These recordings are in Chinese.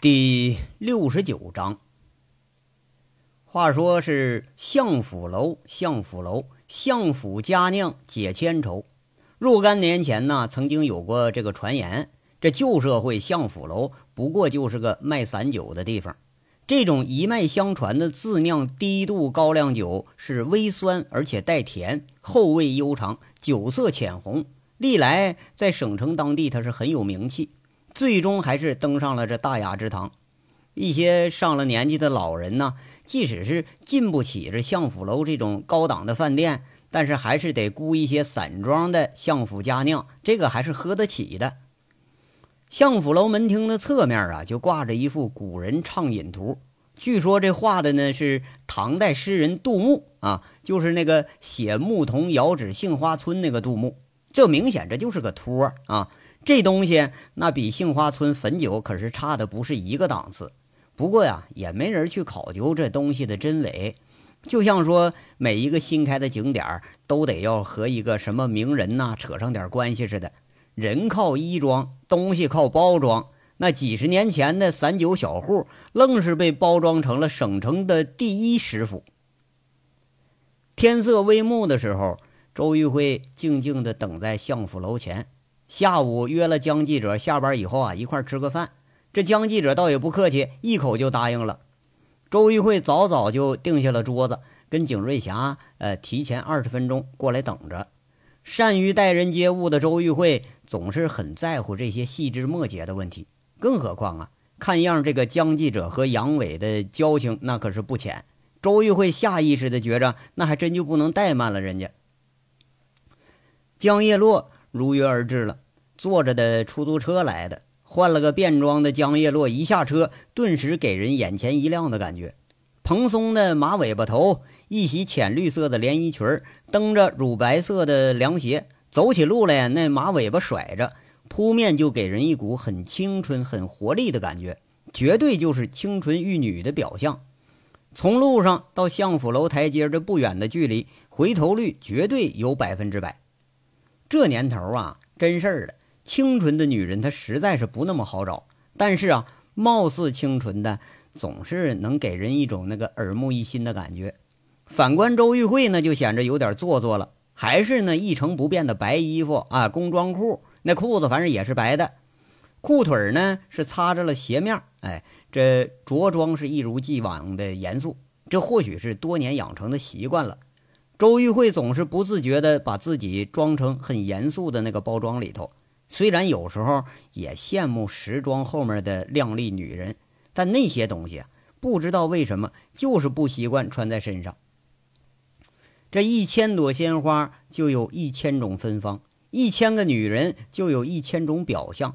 第六十九章。话说是相府楼，相府楼，相府佳酿解千愁。若干年前呢，曾经有过这个传言，这旧社会相府楼不过就是个卖散酒的地方。这种一脉相传的自酿低度高粱酒是微酸而且带甜，后味悠长，酒色浅红，历来在省城当地它是很有名气。最终还是登上了这大雅之堂。一些上了年纪的老人呢，即使是进不起这相府楼这种高档的饭店，但是还是得雇一些散装的相府佳酿，这个还是喝得起的。相府楼门厅的侧面啊，就挂着一幅古人畅饮图。据说这画的呢是唐代诗人杜牧啊，就是那个写“牧童遥指杏花村”那个杜牧。这明显这就是个托啊。这东西那比杏花村汾酒可是差的不是一个档次。不过呀，也没人去考究这东西的真伪。就像说每一个新开的景点都得要和一个什么名人呐扯上点关系似的。人靠衣装，东西靠包装。那几十年前的散酒小户，愣是被包装成了省城的第一师傅。天色微暮的时候，周玉辉静静地等在相府楼前。下午约了江记者下班以后啊，一块吃个饭。这江记者倒也不客气，一口就答应了。周玉慧早早就定下了桌子，跟景瑞霞呃提前二十分钟过来等着。善于待人接物的周玉慧总是很在乎这些细枝末节的问题，更何况啊，看样这个江记者和杨伟的交情那可是不浅。周玉慧下意识的觉着，那还真就不能怠慢了人家。江叶落。如约而至了，坐着的出租车来的，换了个便装的江叶落一下车，顿时给人眼前一亮的感觉。蓬松的马尾巴头，一袭浅绿色的连衣裙，蹬着乳白色的凉鞋，走起路来那马尾巴甩着，扑面就给人一股很青春、很活力的感觉，绝对就是清纯玉女的表象。从路上到相府楼台阶这不远的距离，回头率绝对有百分之百。这年头啊，真事儿了。清纯的女人她实在是不那么好找，但是啊，貌似清纯的总是能给人一种那个耳目一新的感觉。反观周玉慧呢，就显着有点做作了，还是那一成不变的白衣服啊，工装裤，那裤子反正也是白的，裤腿呢是擦着了鞋面。哎，这着装是一如既往的严肃，这或许是多年养成的习惯了。周玉慧总是不自觉地把自己装成很严肃的那个包装里头，虽然有时候也羡慕时装后面的靓丽女人，但那些东西啊，不知道为什么就是不习惯穿在身上。这一千朵鲜花就有一千种芬芳，一千个女人就有一千种表象。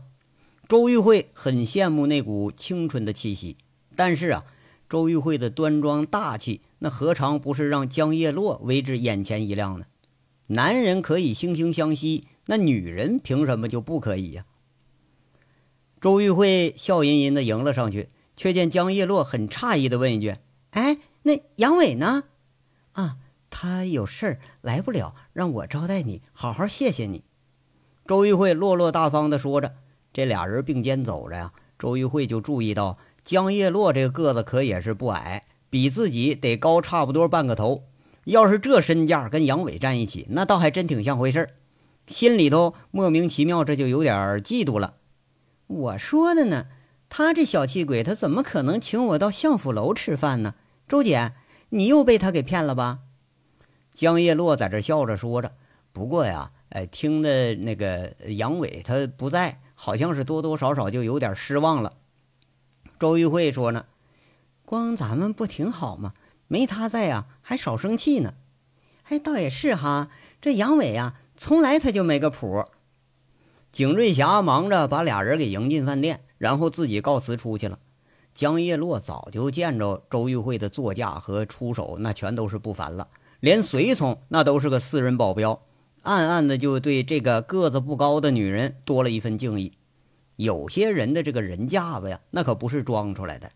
周玉慧很羡慕那股青春的气息，但是啊。周玉慧的端庄大气，那何尝不是让江叶落为之眼前一亮呢？男人可以惺惺相惜，那女人凭什么就不可以呀？周玉慧笑吟吟地迎了上去，却见江叶落很诧异地问一句：“哎，那杨伟呢？啊，他有事儿来不了，让我招待你，好好谢谢你。”周玉慧落落大方地说着。这俩人并肩走着呀，周玉慧就注意到。江叶落这个个子可也是不矮，比自己得高差不多半个头。要是这身价跟杨伟站一起，那倒还真挺像回事儿。心里头莫名其妙，这就有点嫉妒了。我说的呢，他这小气鬼，他怎么可能请我到相府楼吃饭呢？周姐，你又被他给骗了吧？江叶落在这笑着说着。不过呀，哎，听的那个杨伟他不在，好像是多多少少就有点失望了。周玉慧说呢：“光咱们不挺好吗？没他在呀，还少生气呢。哎，倒也是哈，这杨伟呀，从来他就没个谱。”景瑞霞忙着把俩人给迎进饭店，然后自己告辞出去了。江叶落早就见着周玉慧的座驾和出手，那全都是不凡了，连随从那都是个私人保镖，暗暗的就对这个个子不高的女人多了一份敬意。有些人的这个人架子呀，那可不是装出来的。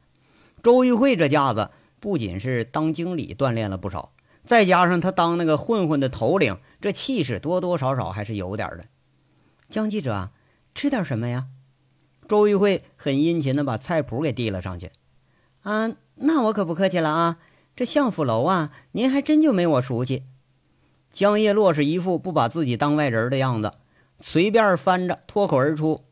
周玉慧这架子，不仅是当经理锻炼了不少，再加上他当那个混混的头领，这气势多多少少还是有点的。江记者，吃点什么呀？周玉慧很殷勤的把菜谱给递了上去。啊，那我可不客气了啊！这相府楼啊，您还真就没我熟悉。江叶落是一副不把自己当外人的样子，随便翻着，脱口而出：“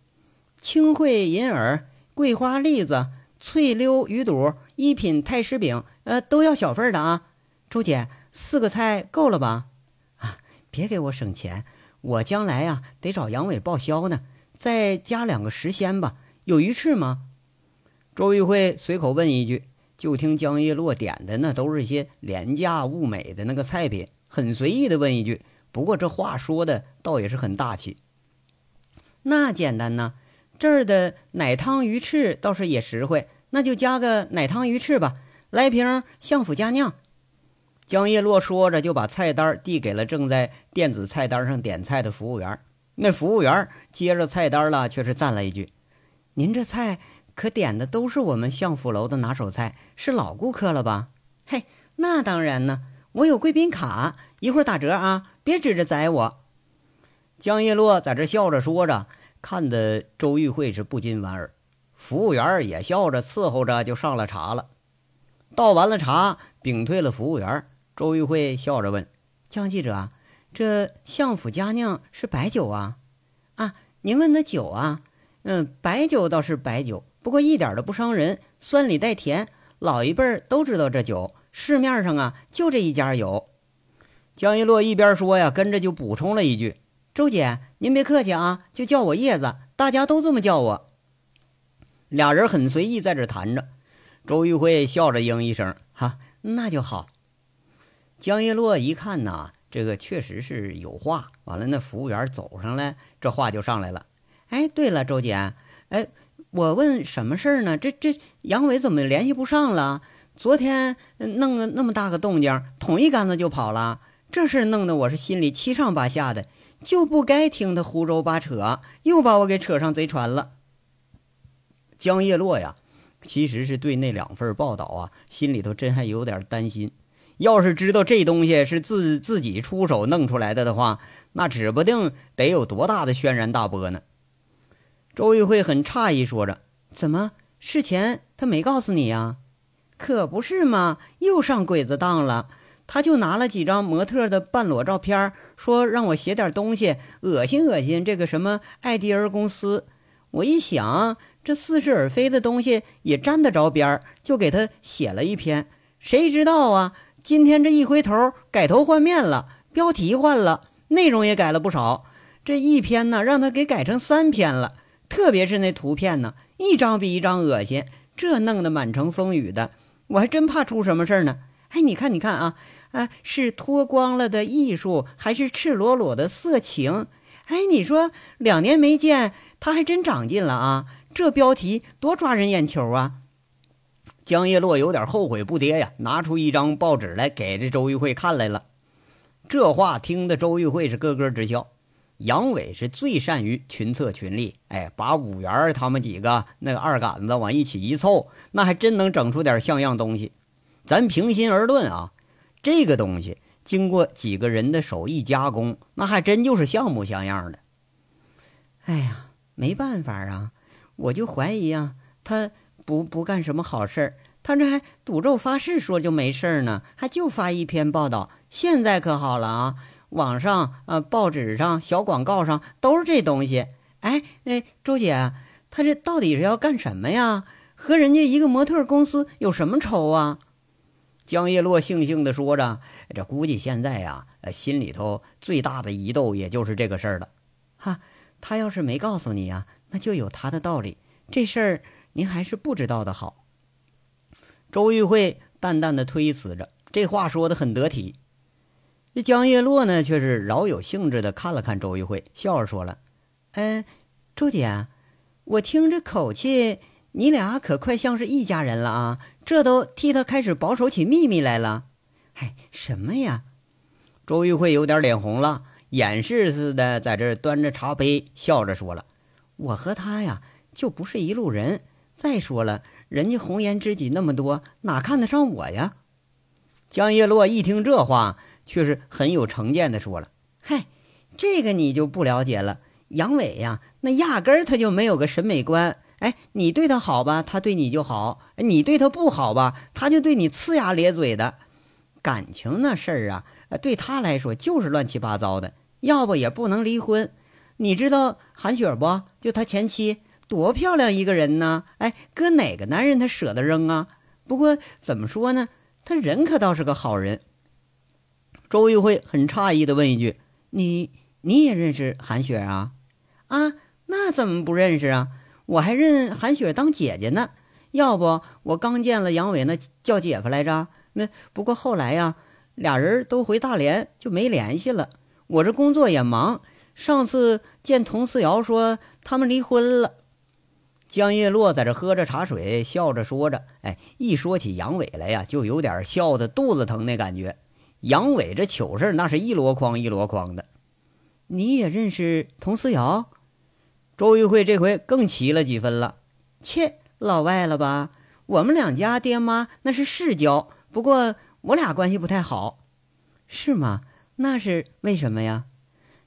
青惠银耳、桂花栗子、翠溜鱼肚、一品太师饼，呃，都要小份的啊。”周姐，四个菜够了吧？啊，别给我省钱，我将来呀得找杨伟报销呢。再加两个时鲜吧，有鱼翅吗？周玉慧随口问一句，就听江叶落点的那都是些廉价物美的那个菜品，很随意的问一句。不过这话说的倒也是很大气。那简单呢，这儿的奶汤鱼翅倒是也实惠，那就加个奶汤鱼翅吧，来瓶相府佳酿。江叶落说着，就把菜单递给了正在电子菜单上点菜的服务员。那服务员接着菜单了，却是赞了一句：“您这菜可点的都是我们相府楼的拿手菜，是老顾客了吧？”“嘿，那当然呢，我有贵宾卡，一会儿打折啊！别指着宰我。”江叶落在这笑着说着，看的周玉慧是不禁莞尔。服务员也笑着伺候着，就上了茶了。倒完了茶，屏退了服务员，周玉慧笑着问：“江记者。”这相府佳酿是白酒啊，啊，您问的酒啊，嗯，白酒倒是白酒，不过一点都不伤人，酸里带甜，老一辈都知道这酒，市面上啊就这一家有。江一洛一边说呀，跟着就补充了一句：“周姐，您别客气啊，就叫我叶子，大家都这么叫我。”俩人很随意在这谈着，周玉慧笑着应一声：“哈，那就好。”江一洛一看呐。这个确实是有话。完了，那服务员走上来，这话就上来了。哎，对了，周姐，哎，我问什么事儿呢？这这杨伟怎么联系不上了？昨天弄个那么大个动静，捅一杆子就跑了。这事弄得我是心里七上八下的，就不该听他胡诌八扯，又把我给扯上贼船了。江叶落呀，其实是对那两份报道啊，心里头真还有点担心。要是知道这东西是自自己出手弄出来的的话，那指不定得有多大的轩然大波呢。周玉慧很诧异，说着：“怎么事前他没告诉你呀？可不是嘛，又上鬼子当了。他就拿了几张模特的半裸照片，说让我写点东西，恶心恶心这个什么艾迪尔公司。我一想，这似是而非的东西也沾得着边儿，就给他写了一篇。谁知道啊？”今天这一回头，改头换面了，标题换了，内容也改了不少。这一篇呢，让他给改成三篇了。特别是那图片呢，一张比一张恶心，这弄得满城风雨的，我还真怕出什么事儿呢。哎，你看，你看啊，啊，是脱光了的艺术，还是赤裸裸的色情？哎，你说两年没见，他还真长进了啊！这标题多抓人眼球啊！江叶落有点后悔不迭呀，拿出一张报纸来给这周玉慧看来了。这话听得周玉慧是咯咯直笑。杨伟是最善于群策群力，哎，把五元他们几个那个二杆子往一起一凑，那还真能整出点像样东西。咱平心而论啊，这个东西经过几个人的手艺加工，那还真就是像模像样的。哎呀，没办法啊，我就怀疑啊，他。不不干什么好事儿，他这还赌咒发誓说就没事儿呢，还就发一篇报道。现在可好了啊，网上、呃报纸上、小广告上都是这东西。哎哎，周姐，他这到底是要干什么呀？和人家一个模特公司有什么仇啊？江叶落悻悻地说着，这估计现在呀，心里头最大的疑窦也就是这个事儿了。哈，他要是没告诉你呀，那就有他的道理。这事儿。您还是不知道的好。周玉慧淡淡的推辞着，这话说的很得体。这江叶落呢，却是饶有兴致的看了看周玉慧，笑着说了：“嗯，周姐，我听这口气，你俩可快像是一家人了啊！这都替他开始保守起秘密来了。哎，什么呀？”周玉慧有点脸红了，掩饰似的在这端着茶杯，笑着说了：“我和他呀，就不是一路人。”再说了，人家红颜知己那么多，哪看得上我呀？江叶落一听这话，却是很有成见的说了：“嗨，这个你就不了解了。杨伟呀，那压根儿他就没有个审美观，哎，你对他好吧，他对你就好；你对他不好吧，他就对你呲牙咧嘴的。感情那事儿啊，对他来说就是乱七八糟的，要不也不能离婚。你知道韩雪不？就他前妻多漂亮一个人呢！哎，搁哪个男人他舍得扔啊？不过怎么说呢，他人可倒是个好人。周玉慧很诧异的问一句：“你你也认识韩雪啊？啊，那怎么不认识啊？我还认韩雪当姐姐呢。要不我刚见了杨伟，那叫姐夫来着。那不过后来呀，俩人都回大连，就没联系了。我这工作也忙。”上次见佟思瑶说他们离婚了，江叶落在这喝着茶水，笑着说着：“哎，一说起杨伟来呀，就有点笑的肚子疼那感觉。杨伟这糗事那是一箩筐一箩筐的。你也认识佟思瑶？”周玉慧这回更奇了几分了。切，老外了吧？我们两家爹妈那是世交，不过我俩关系不太好，是吗？那是为什么呀？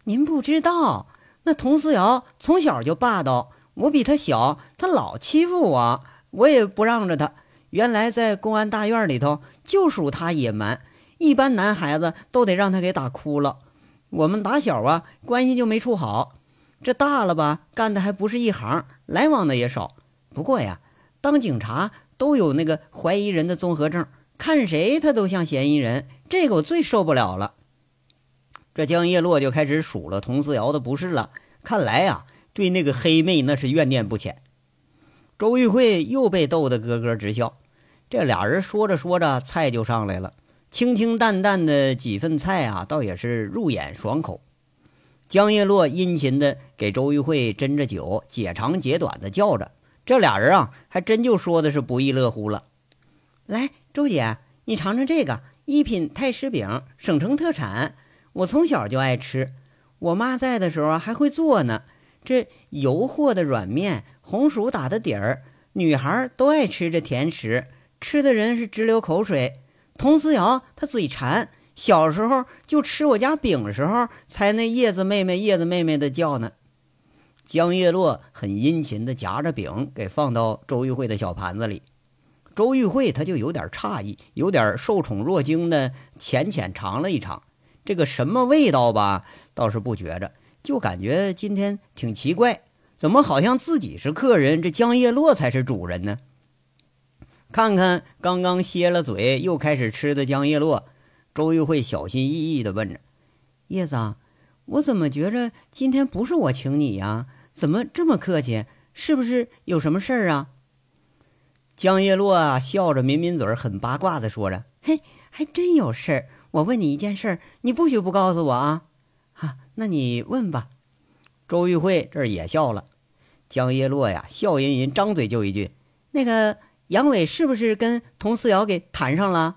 您不知道，那佟思瑶从小就霸道，我比他小，他老欺负我，我也不让着他。原来在公安大院里头，就属他野蛮，一般男孩子都得让他给打哭了。我们打小啊，关系就没处好。这大了吧，干的还不是一行，来往的也少。不过呀，当警察都有那个怀疑人的综合症，看谁他都像嫌疑人，这个我最受不了了。这江叶落就开始数了佟思瑶的不是了，看来呀，对那个黑妹那是怨念不浅。周玉慧又被逗得咯咯直笑。这俩人说着说着，菜就上来了，清清淡淡的几份菜啊，倒也是入眼爽口。江叶落殷勤的给周玉慧斟着酒，解长解短的叫着。这俩人啊，还真就说的是不亦乐乎了。来，周姐，你尝尝这个一品太师饼，省城特产。我从小就爱吃，我妈在的时候还会做呢。这油和的软面，红薯打的底儿，女孩儿都爱吃这甜食，吃的人是直流口水。佟思瑶她嘴馋，小时候就吃我家饼的时候，才那叶子妹妹、叶子妹妹的叫呢。江叶落很殷勤地夹着饼给放到周玉慧的小盘子里，周玉慧她就有点诧异，有点受宠若惊的浅浅尝了一尝。这个什么味道吧，倒是不觉着，就感觉今天挺奇怪，怎么好像自己是客人，这江叶落才是主人呢？看看刚刚歇了嘴又开始吃的江叶落，周玉慧小心翼翼地问着：“叶子，我怎么觉着今天不是我请你呀？怎么这么客气？是不是有什么事儿啊？”江叶落啊，笑着抿抿嘴，很八卦地说着：“嘿，还真有事儿。”我问你一件事儿，你不许不告诉我啊！哈，那你问吧。周玉慧这儿也笑了。江叶落呀，笑吟吟，张嘴就一句：“那个杨伟是不是跟佟思瑶给谈上了？”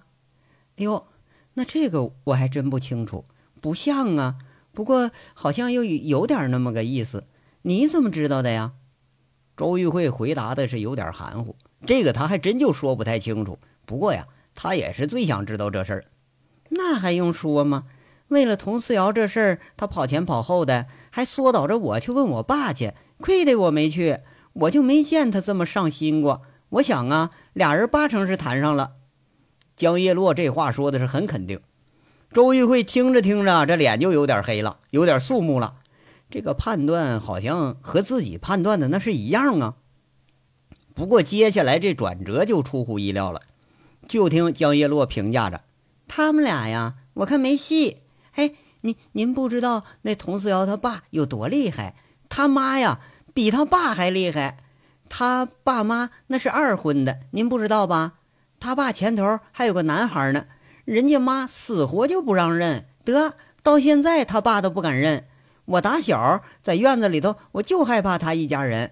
哎呦，那这个我还真不清楚，不像啊。不过好像又有点那么个意思。你怎么知道的呀？周玉慧回答的是有点含糊，这个他还真就说不太清楚。不过呀，他也是最想知道这事儿。那还用说吗？为了佟思瑶这事儿，他跑前跑后的，还缩导着我去问我爸去。亏得我没去，我就没见他这么上心过。我想啊，俩人八成是谈上了。江叶落这话说的是很肯定。周玉慧听着听着，这脸就有点黑了，有点肃穆了。这个判断好像和自己判断的那是一样啊。不过接下来这转折就出乎意料了。就听江叶落评价着。他们俩呀，我看没戏。哎，您您不知道那佟思瑶他爸有多厉害，他妈呀比他爸还厉害。他爸妈那是二婚的，您不知道吧？他爸前头还有个男孩呢，人家妈死活就不让认，得到现在他爸都不敢认。我打小在院子里头，我就害怕他一家人。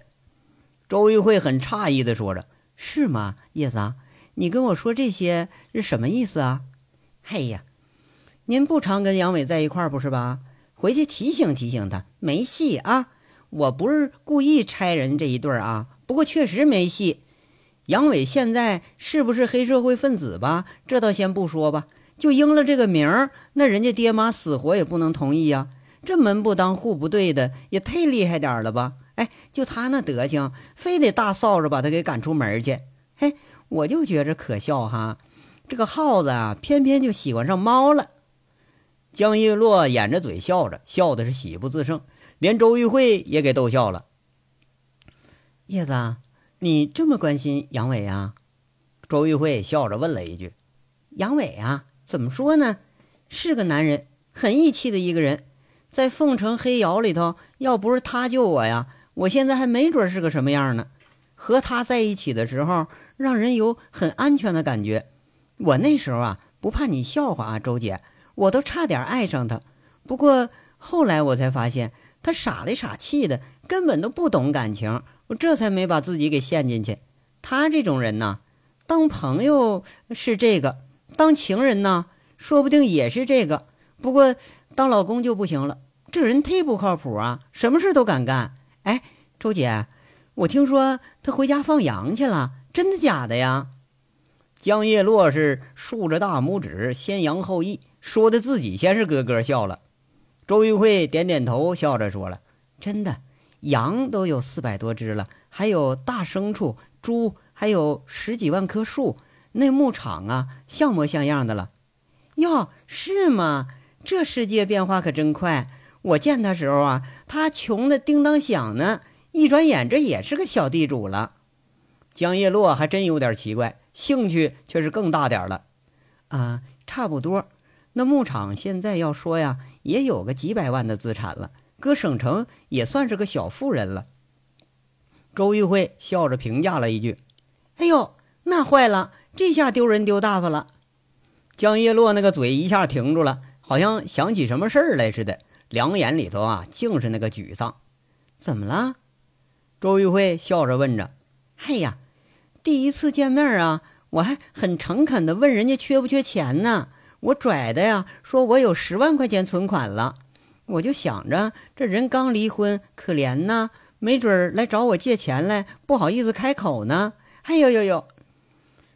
周玉慧很诧异的说着：“是吗，叶子？你跟我说这些是什么意思啊？”哎呀，您不常跟杨伟在一块儿不是吧？回去提醒提醒他，没戏啊！我不是故意拆人这一对儿啊，不过确实没戏。杨伟现在是不是黑社会分子吧？这倒先不说吧，就应了这个名儿，那人家爹妈死活也不能同意呀。这门不当户不对的，也太厉害点了吧？哎，就他那德行，非得大扫帚把他给赶出门去。嘿，我就觉着可笑哈。这个耗子啊，偏偏就喜欢上猫了。江一落掩着嘴笑着，笑的是喜不自胜，连周玉慧也给逗笑了。叶子，你这么关心杨伟啊？周玉慧笑着问了一句：“杨伟啊，怎么说呢？是个男人，很义气的一个人。在凤城黑窑里头，要不是他救我呀，我现在还没准是个什么样呢。和他在一起的时候，让人有很安全的感觉。我那时候啊，不怕你笑话啊，周姐。”我都差点爱上他，不过后来我才发现他傻里傻气的，根本都不懂感情，我这才没把自己给陷进去。他这种人呢，当朋友是这个，当情人呢，说不定也是这个。不过当老公就不行了，这人忒不靠谱啊，什么事都敢干。哎，周姐，我听说他回家放羊去了，真的假的呀？江叶落是竖着大拇指，先扬后抑。说的自己先是咯咯笑了，周玉慧点点头，笑着说了：“真的，羊都有四百多只了，还有大牲畜、猪，还有十几万棵树。那牧场啊，像模像样的了。哟，是吗？这世界变化可真快。我见他时候啊，他穷的叮当响呢，一转眼这也是个小地主了。”江叶落还真有点奇怪，兴趣却是更大点了。啊，差不多。那牧场现在要说呀，也有个几百万的资产了，搁省城也算是个小富人了。周玉慧笑着评价了一句：“哎呦，那坏了，这下丢人丢大发了。”江叶落那个嘴一下停住了，好像想起什么事儿来似的，两眼里头啊尽是那个沮丧。怎么了？周玉慧笑着问着：“哎呀，第一次见面啊，我还很诚恳地问人家缺不缺钱呢。”我拽的呀，说我有十万块钱存款了，我就想着这人刚离婚，可怜呢，没准儿来找我借钱来，不好意思开口呢。哎呦呦呦！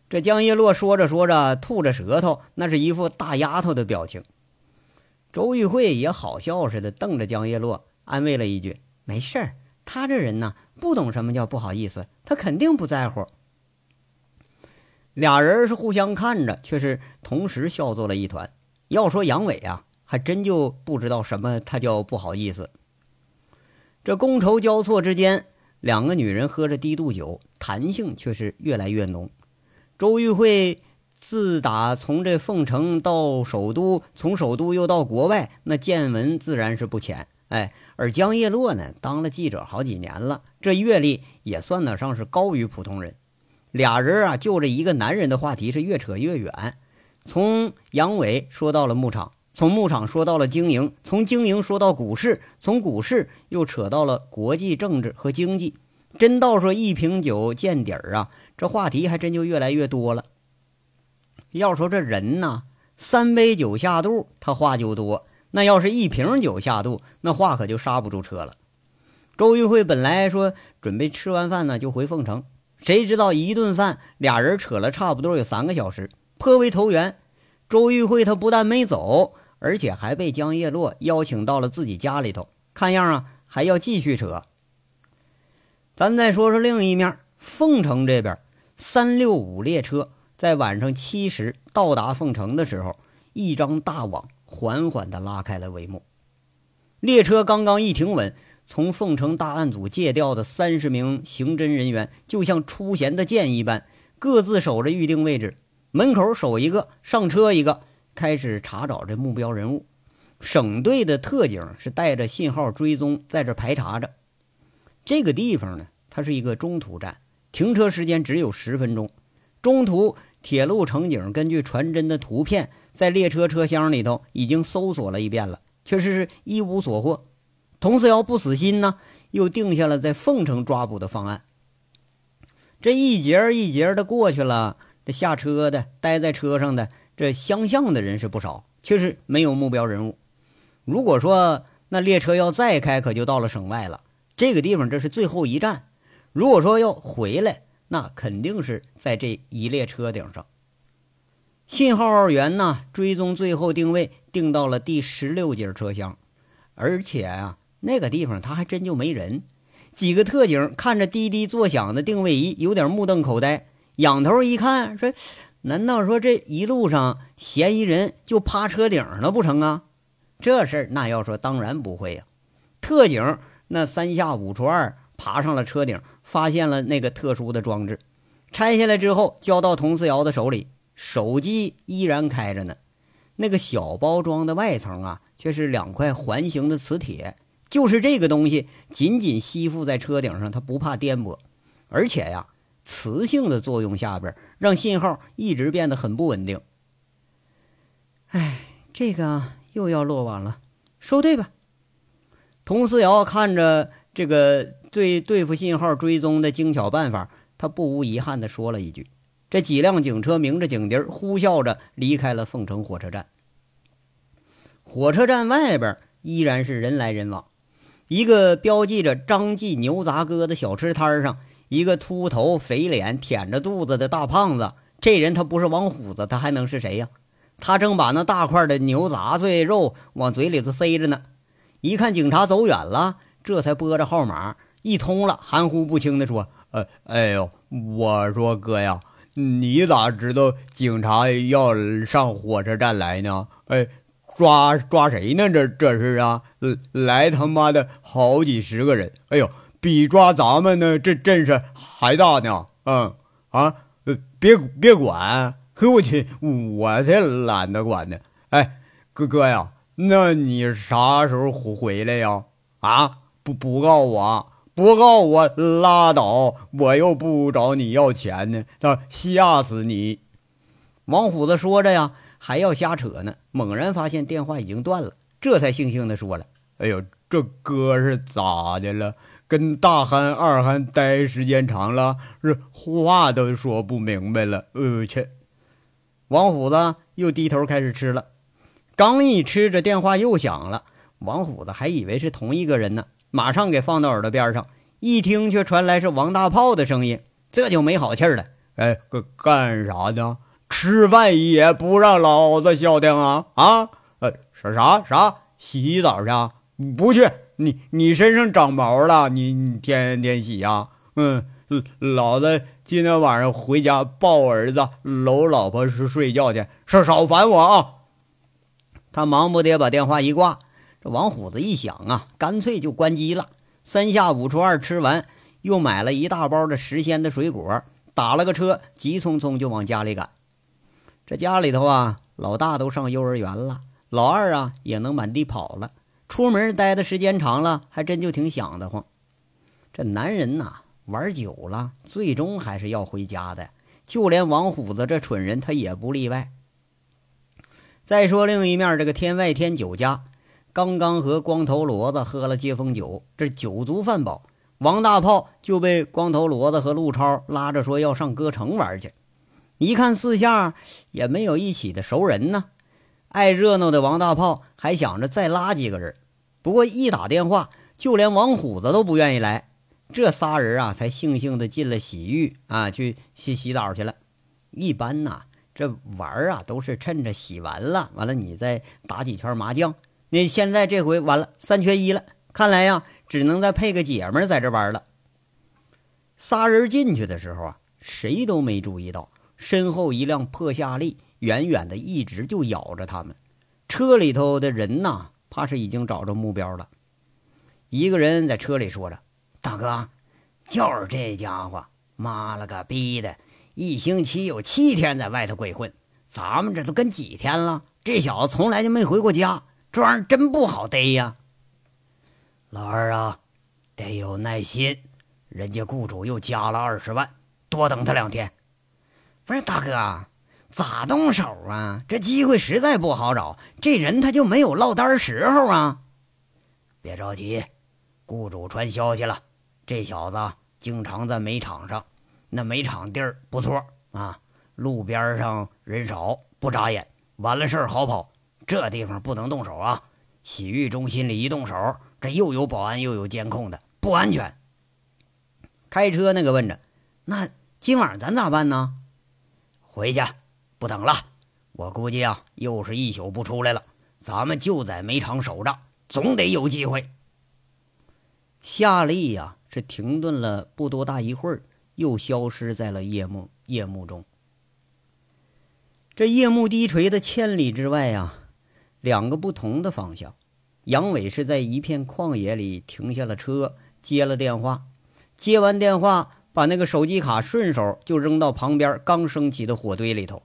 这江叶落说着说着，吐着舌头，那是一副大丫头的表情。周玉慧也好笑似的瞪着江叶落，安慰了一句：“没事儿，他这人呢，不懂什么叫不好意思，他肯定不在乎。”俩人是互相看着，却是同时笑作了一团。要说杨伟啊，还真就不知道什么他叫不好意思。这觥筹交错之间，两个女人喝着低度酒，谈性却是越来越浓。周玉慧自打从这凤城到首都，从首都又到国外，那见闻自然是不浅。哎，而江叶落呢，当了记者好几年了，这阅历也算得上是高于普通人。俩人啊，就这一个男人的话题是越扯越远，从杨伟说到了牧场，从牧场说到了经营，从经营说到股市，从股市又扯到了国际政治和经济。真到说一瓶酒见底儿啊，这话题还真就越来越多了。要说这人呢，三杯酒下肚，他话就多；那要是一瓶酒下肚，那话可就刹不住车了。周玉慧本来说准备吃完饭呢就回凤城。谁知道一顿饭，俩人扯了差不多有三个小时，颇为投缘。周玉慧她不但没走，而且还被江叶落邀请到了自己家里头，看样啊还要继续扯。咱再说说另一面，凤城这边，三六五列车在晚上七时到达凤城的时候，一张大网缓缓地拉开了帷幕。列车刚刚一停稳。从凤城大案组借调的三十名刑侦人员，就像出弦的箭一般，各自守着预定位置。门口守一个，上车一个，开始查找这目标人物。省队的特警是带着信号追踪，在这排查着。这个地方呢，它是一个中途站，停车时间只有十分钟。中途，铁路乘警根据传真的图片，在列车车厢里头已经搜索了一遍了，确实是一无所获。佟四瑶不死心呢，又定下了在凤城抓捕的方案。这一节一节的过去了，这下车的、待在车上的、这相向的人是不少，却是没有目标人物。如果说那列车要再开，可就到了省外了。这个地方这是最后一站。如果说要回来，那肯定是在这一列车顶上。信号员呢，追踪最后定位，定到了第十六节车厢，而且啊。那个地方他还真就没人，几个特警看着滴滴作响的定位仪，有点目瞪口呆，仰头一看，说：“难道说这一路上嫌疑人就趴车顶了不成啊？”这事儿那要说当然不会呀。特警那三下五除二爬上了车顶，发现了那个特殊的装置，拆下来之后交到佟思瑶的手里，手机依然开着呢。那个小包装的外层啊，却是两块环形的磁铁。就是这个东西紧紧吸附在车顶上，它不怕颠簸，而且呀，磁性的作用下边让信号一直变得很不稳定。哎，这个又要落网了，收队吧。佟思瑶看着这个对对付信号追踪的精巧办法，他不无遗憾地说了一句。这几辆警车鸣着警笛，呼啸着离开了凤城火车站。火车站外边依然是人来人往。一个标记着“张记牛杂哥”的小吃摊上，一个秃头、肥脸、舔着肚子的大胖子。这人他不是王虎子，他还能是谁呀？他正把那大块的牛杂碎肉往嘴里头塞着呢。一看警察走远了，这才拨着号码一通了，含糊不清的说：“呃，哎呦，我说哥呀，你咋知道警察要上火车站来呢？哎。”抓抓谁呢？这这是啊，来他妈的好几十个人！哎呦，比抓咱们呢这阵势还大呢！嗯啊，别别管！呵，我去，我才懒得管呢！哎，哥哥呀，那你啥时候回来呀？啊，不不告我，不告我拉倒！我又不找你要钱呢，吓死你！王虎子说着呀。还要瞎扯呢，猛然发现电话已经断了，这才悻悻地说了：“哎呦，这哥是咋的了？跟大憨、二憨待时间长了，这话都说不明白了。”呃，去！王虎子又低头开始吃了，刚一吃，这电话又响了。王虎子还以为是同一个人呢，马上给放到耳朵边上，一听却传来是王大炮的声音，这就没好气了。哎，干干啥呢？吃饭也不让老子消停啊啊！呃，啥啥啥？洗澡去？啊不去！你你身上长毛了，你你天天洗呀？嗯，老子今天晚上回家抱儿子、搂老婆是睡觉去，少少烦我啊！他忙不迭把电话一挂。这王虎子一想啊，干脆就关机了。三下五除二吃完，又买了一大包的时鲜的水果，打了个车，急匆匆就往家里赶。这家里头啊，老大都上幼儿园了，老二啊也能满地跑了。出门待的时间长了，还真就挺想得慌。这男人呐，玩久了，最终还是要回家的。就连王虎子这蠢人，他也不例外。再说另一面，这个天外天酒家，刚刚和光头骡子喝了接风酒，这酒足饭饱，王大炮就被光头骡子和陆超拉着说要上歌城玩去。一看四下也没有一起的熟人呢，爱热闹的王大炮还想着再拉几个人，不过一打电话，就连王虎子都不愿意来。这仨人啊，才悻悻的进了洗浴啊，去洗洗澡去了。一般呐，这玩啊都是趁着洗完了，完了你再打几圈麻将。那现在这回完了，三缺一了，看来呀，只能再配个姐们在这玩了。仨人进去的时候啊，谁都没注意到。身后一辆破夏利，远远的一直就咬着他们。车里头的人呐，怕是已经找着目标了。一个人在车里说着：“大哥，就是这家伙，妈了个逼的，一星期有七天在外头鬼混，咱们这都跟几天了？这小子从来就没回过家，这玩意儿真不好逮呀。”老二啊，得有耐心，人家雇主又加了二十万，多等他两天。不是大哥，咋动手啊？这机会实在不好找，这人他就没有落单时候啊！别着急，雇主传消息了，这小子经常在煤场上，那煤场地儿不错啊，路边上人少，不扎眼，完了事儿好跑。这地方不能动手啊！洗浴中心里一动手，这又有保安又有监控的，不安全。开车那个问着：“那今晚咱咋办呢？”回去，不等了。我估计啊，又是一宿不出来了。咱们就在煤场守着，总得有机会。夏利呀，是停顿了不多大一会儿，又消失在了夜幕夜幕中。这夜幕低垂的千里之外啊，两个不同的方向。杨伟是在一片旷野里停下了车，接了电话。接完电话，把那个手机卡顺手就扔到旁边刚升起的火堆里头。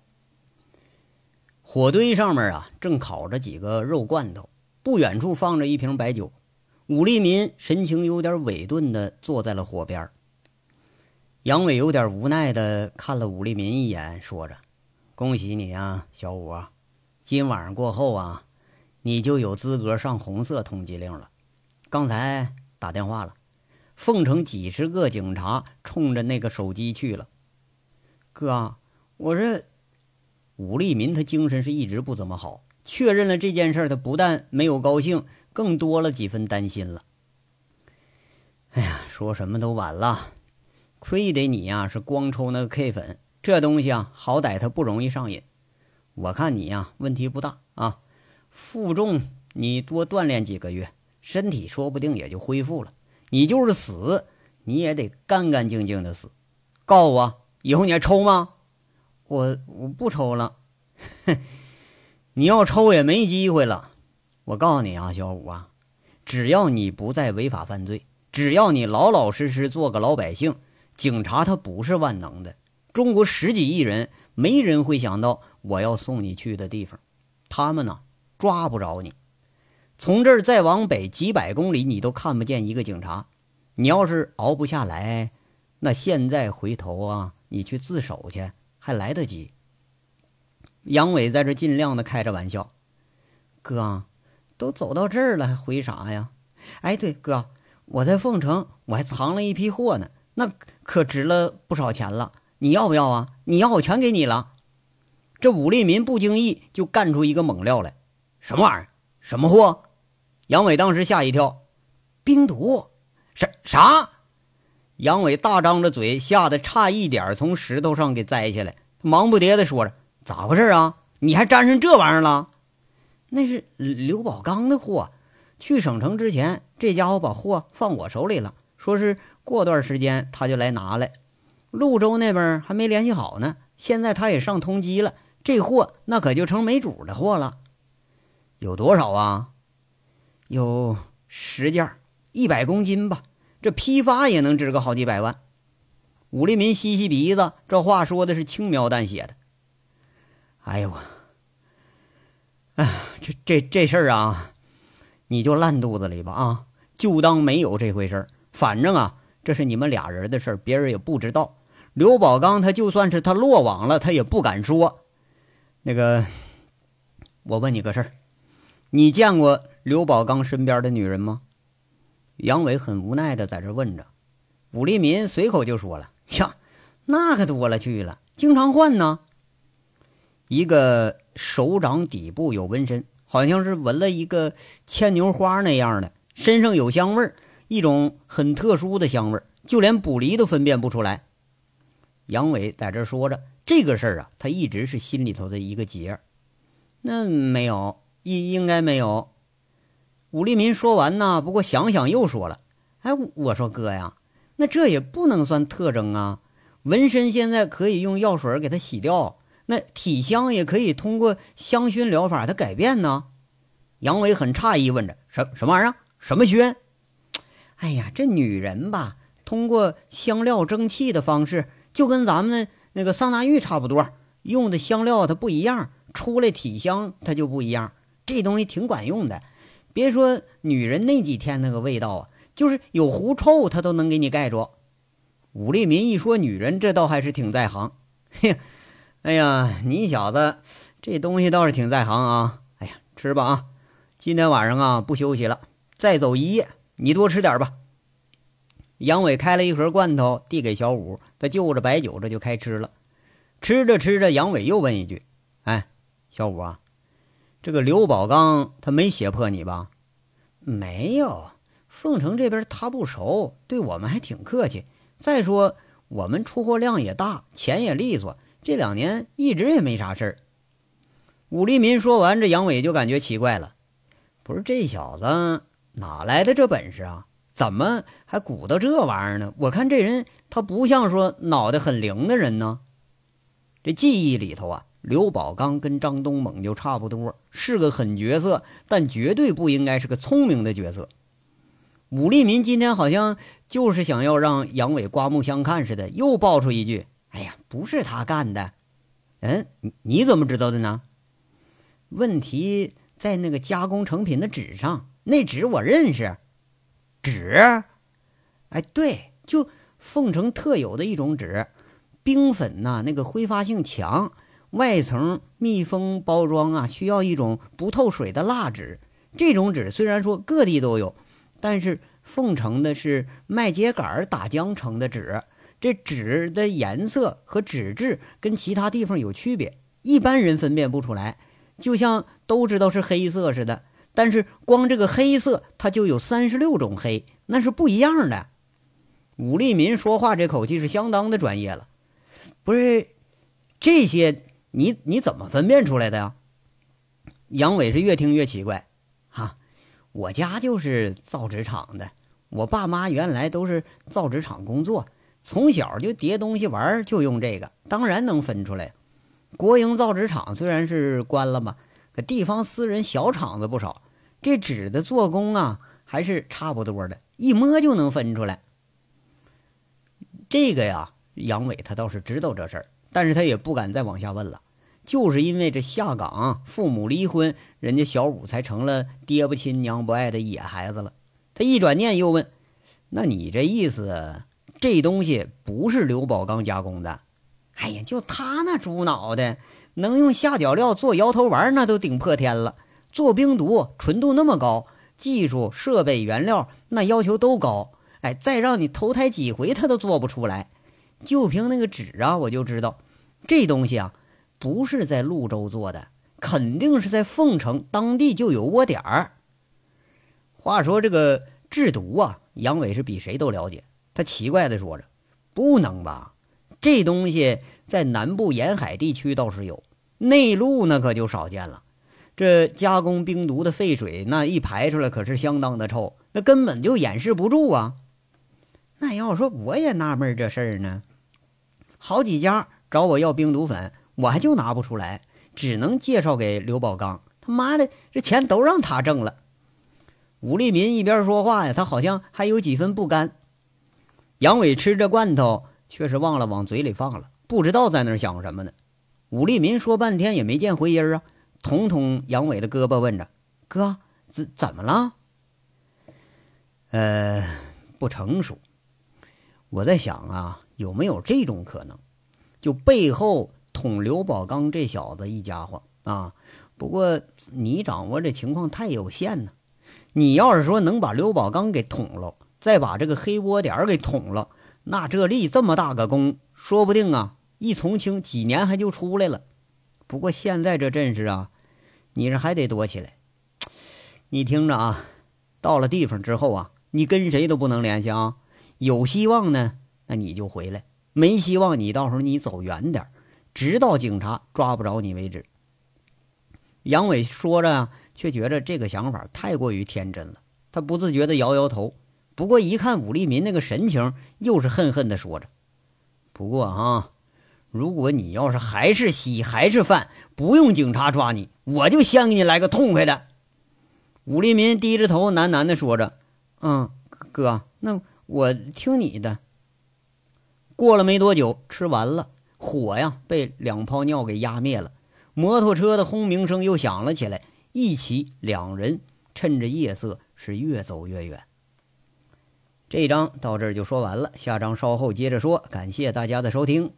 火堆上面啊，正烤着几个肉罐头，不远处放着一瓶白酒。武立民神情有点委顿的坐在了火边。杨伟有点无奈的看了武立民一眼，说着：“恭喜你啊，小武啊，今晚上过后啊，你就有资格上红色通缉令了。刚才打电话了。”凤城几十个警察冲着那个手机去了。哥，我这武立民他精神是一直不怎么好。确认了这件事他不但没有高兴，更多了几分担心了。哎呀，说什么都晚了，亏得你呀是光抽那个 K 粉，这东西啊好歹它不容易上瘾。我看你呀问题不大啊，负重你多锻炼几个月，身体说不定也就恢复了。你就是死，你也得干干净净的死。告诉我，以后你还抽吗？我我不抽了。你要抽也没机会了。我告诉你啊，小五啊，只要你不再违法犯罪，只要你老老实实做个老百姓，警察他不是万能的。中国十几亿人，没人会想到我要送你去的地方，他们呢抓不着你。从这儿再往北几百公里，你都看不见一个警察。你要是熬不下来，那现在回头啊，你去自首去还来得及。杨伟在这尽量的开着玩笑：“哥，都走到这儿了，还回啥呀？哎，对，哥，我在凤城，我还藏了一批货呢，那可值了不少钱了。你要不要啊？你要，我全给你了。”这武立民不经意就干出一个猛料来：“什么玩意儿？什么货？”杨伟当时吓一跳，冰毒？啥啥？杨伟大张着嘴，吓得差一点从石头上给栽下来，忙不迭的说着：“咋回事啊？你还沾上这玩意儿了？那是刘宝刚的货，去省城之前，这家伙把货放我手里了，说是过段时间他就来拿来。潞州那边还没联系好呢，现在他也上通缉了，这货那可就成没主的货了。有多少啊？”有十件，一百公斤吧，这批发也能值个好几百万。武立民吸吸鼻子，这话说的是轻描淡写的。哎呦我，哎，这这这事儿啊，你就烂肚子里吧啊，就当没有这回事儿。反正啊，这是你们俩人的事儿，别人也不知道。刘宝刚他就算是他落网了，他也不敢说。那个，我问你个事儿，你见过？刘宝刚身边的女人吗？杨伟很无奈的在这问着。武立民随口就说了：“呀，那可多了去了，经常换呢。一个手掌底部有纹身，好像是纹了一个牵牛花那样的，身上有香味儿，一种很特殊的香味儿，就连卜离都分辨不出来。”杨伟在这说着这个事儿啊，他一直是心里头的一个结。那没有，应应该没有。武立民说完呢，不过想想又说了：“哎，我说哥呀，那这也不能算特征啊。纹身现在可以用药水给它洗掉，那体香也可以通过香薰疗法它改变呢。”杨伟很诧异，问着：“什什么玩意儿？什么熏？”哎呀，这女人吧，通过香料蒸汽的方式，就跟咱们那个桑拿浴差不多，用的香料它不一样，出来体香它就不一样。这东西挺管用的。别说女人那几天那个味道啊，就是有狐臭，她都能给你盖住。武立民一说女人，这倒还是挺在行。嘿，哎呀，你小子这东西倒是挺在行啊！哎呀，吃吧啊，今天晚上啊不休息了，再走一夜，你多吃点吧。杨伟开了一盒罐头，递给小五，他就着白酒，这就开吃了。吃着吃着，杨伟又问一句：“哎，小五啊。”这个刘宝刚他没胁迫你吧？没有，凤城这边他不熟，对我们还挺客气。再说我们出货量也大，钱也利索，这两年一直也没啥事儿。武立民说完，这杨伟就感觉奇怪了，不是这小子哪来的这本事啊？怎么还鼓捣这玩意儿呢？我看这人他不像说脑袋很灵的人呢。这记忆里头啊，刘宝刚跟张东猛就差不多，是个狠角色，但绝对不应该是个聪明的角色。武立民今天好像就是想要让杨伟刮目相看似的，又爆出一句：“哎呀，不是他干的。”嗯，你怎么知道的呢？问题在那个加工成品的纸上，那纸我认识。纸？哎，对，就凤城特有的一种纸，冰粉呐，那个挥发性强，外层密封包装啊，需要一种不透水的蜡纸。这种纸虽然说各地都有，但是奉城的是麦秸秆打浆成的纸。这纸的颜色和纸质跟其他地方有区别，一般人分辨不出来，就像都知道是黑色似的。但是光这个黑色，它就有三十六种黑，那是不一样的。武立民说话这口气是相当的专业了，不是这些你你怎么分辨出来的呀？杨伟是越听越奇怪，哈，我家就是造纸厂的，我爸妈原来都是造纸厂工作。从小就叠东西玩，就用这个，当然能分出来。国营造纸厂虽然是关了吧，可地方私人小厂子不少，这纸的做工啊还是差不多的，一摸就能分出来。这个呀，杨伟他倒是知道这事儿，但是他也不敢再往下问了，就是因为这下岗，父母离婚，人家小五才成了爹不亲娘不爱的野孩子了。他一转念又问：“那你这意思？”这东西不是刘宝刚加工的，哎呀，就他那猪脑袋，能用下脚料做摇头丸，那都顶破天了。做冰毒纯度那么高，技术、设备、原料那要求都高。哎，再让你投胎几回，他都做不出来。就凭那个纸啊，我就知道，这东西啊，不是在潞州做的，肯定是在凤城当地就有窝点儿。话说这个制毒啊，杨伟是比谁都了解。他奇怪的说着：“不能吧？这东西在南部沿海地区倒是有，内陆那可就少见了。这加工冰毒的废水，那一排出来可是相当的臭，那根本就掩饰不住啊。那要说我也纳闷这事儿呢，好几家找我要冰毒粉，我还就拿不出来，只能介绍给刘宝刚。他妈的，这钱都让他挣了。”武立民一边说话呀，他好像还有几分不甘。杨伟吃着罐头，却是忘了往嘴里放了，不知道在那想什么呢。武立民说半天也没见回音啊，捅捅杨伟的胳膊，问着：“哥，怎怎么了？”呃，不成熟。我在想啊，有没有这种可能，就背后捅刘宝刚这小子一家伙啊？不过你掌握这情况太有限呢。你要是说能把刘宝刚给捅了。再把这个黑窝点给捅了，那这立这么大个功，说不定啊，一从轻几年还就出来了。不过现在这阵势啊，你这还得躲起来。你听着啊，到了地方之后啊，你跟谁都不能联系啊。有希望呢，那你就回来；没希望，你到时候你走远点，直到警察抓不着你为止。杨伟说着啊，却觉着这个想法太过于天真了，他不自觉地摇摇头。不过一看武立民那个神情，又是恨恨地说着：“不过啊，如果你要是还是吸还是犯，不用警察抓你，我就先给你来个痛快的。”武立民低着头喃喃地说着：“嗯，哥，那我听你的。”过了没多久，吃完了，火呀被两泡尿给压灭了，摩托车的轰鸣声又响了起来。一起，两人趁着夜色是越走越远。这一章到这儿就说完了，下章稍后接着说。感谢大家的收听。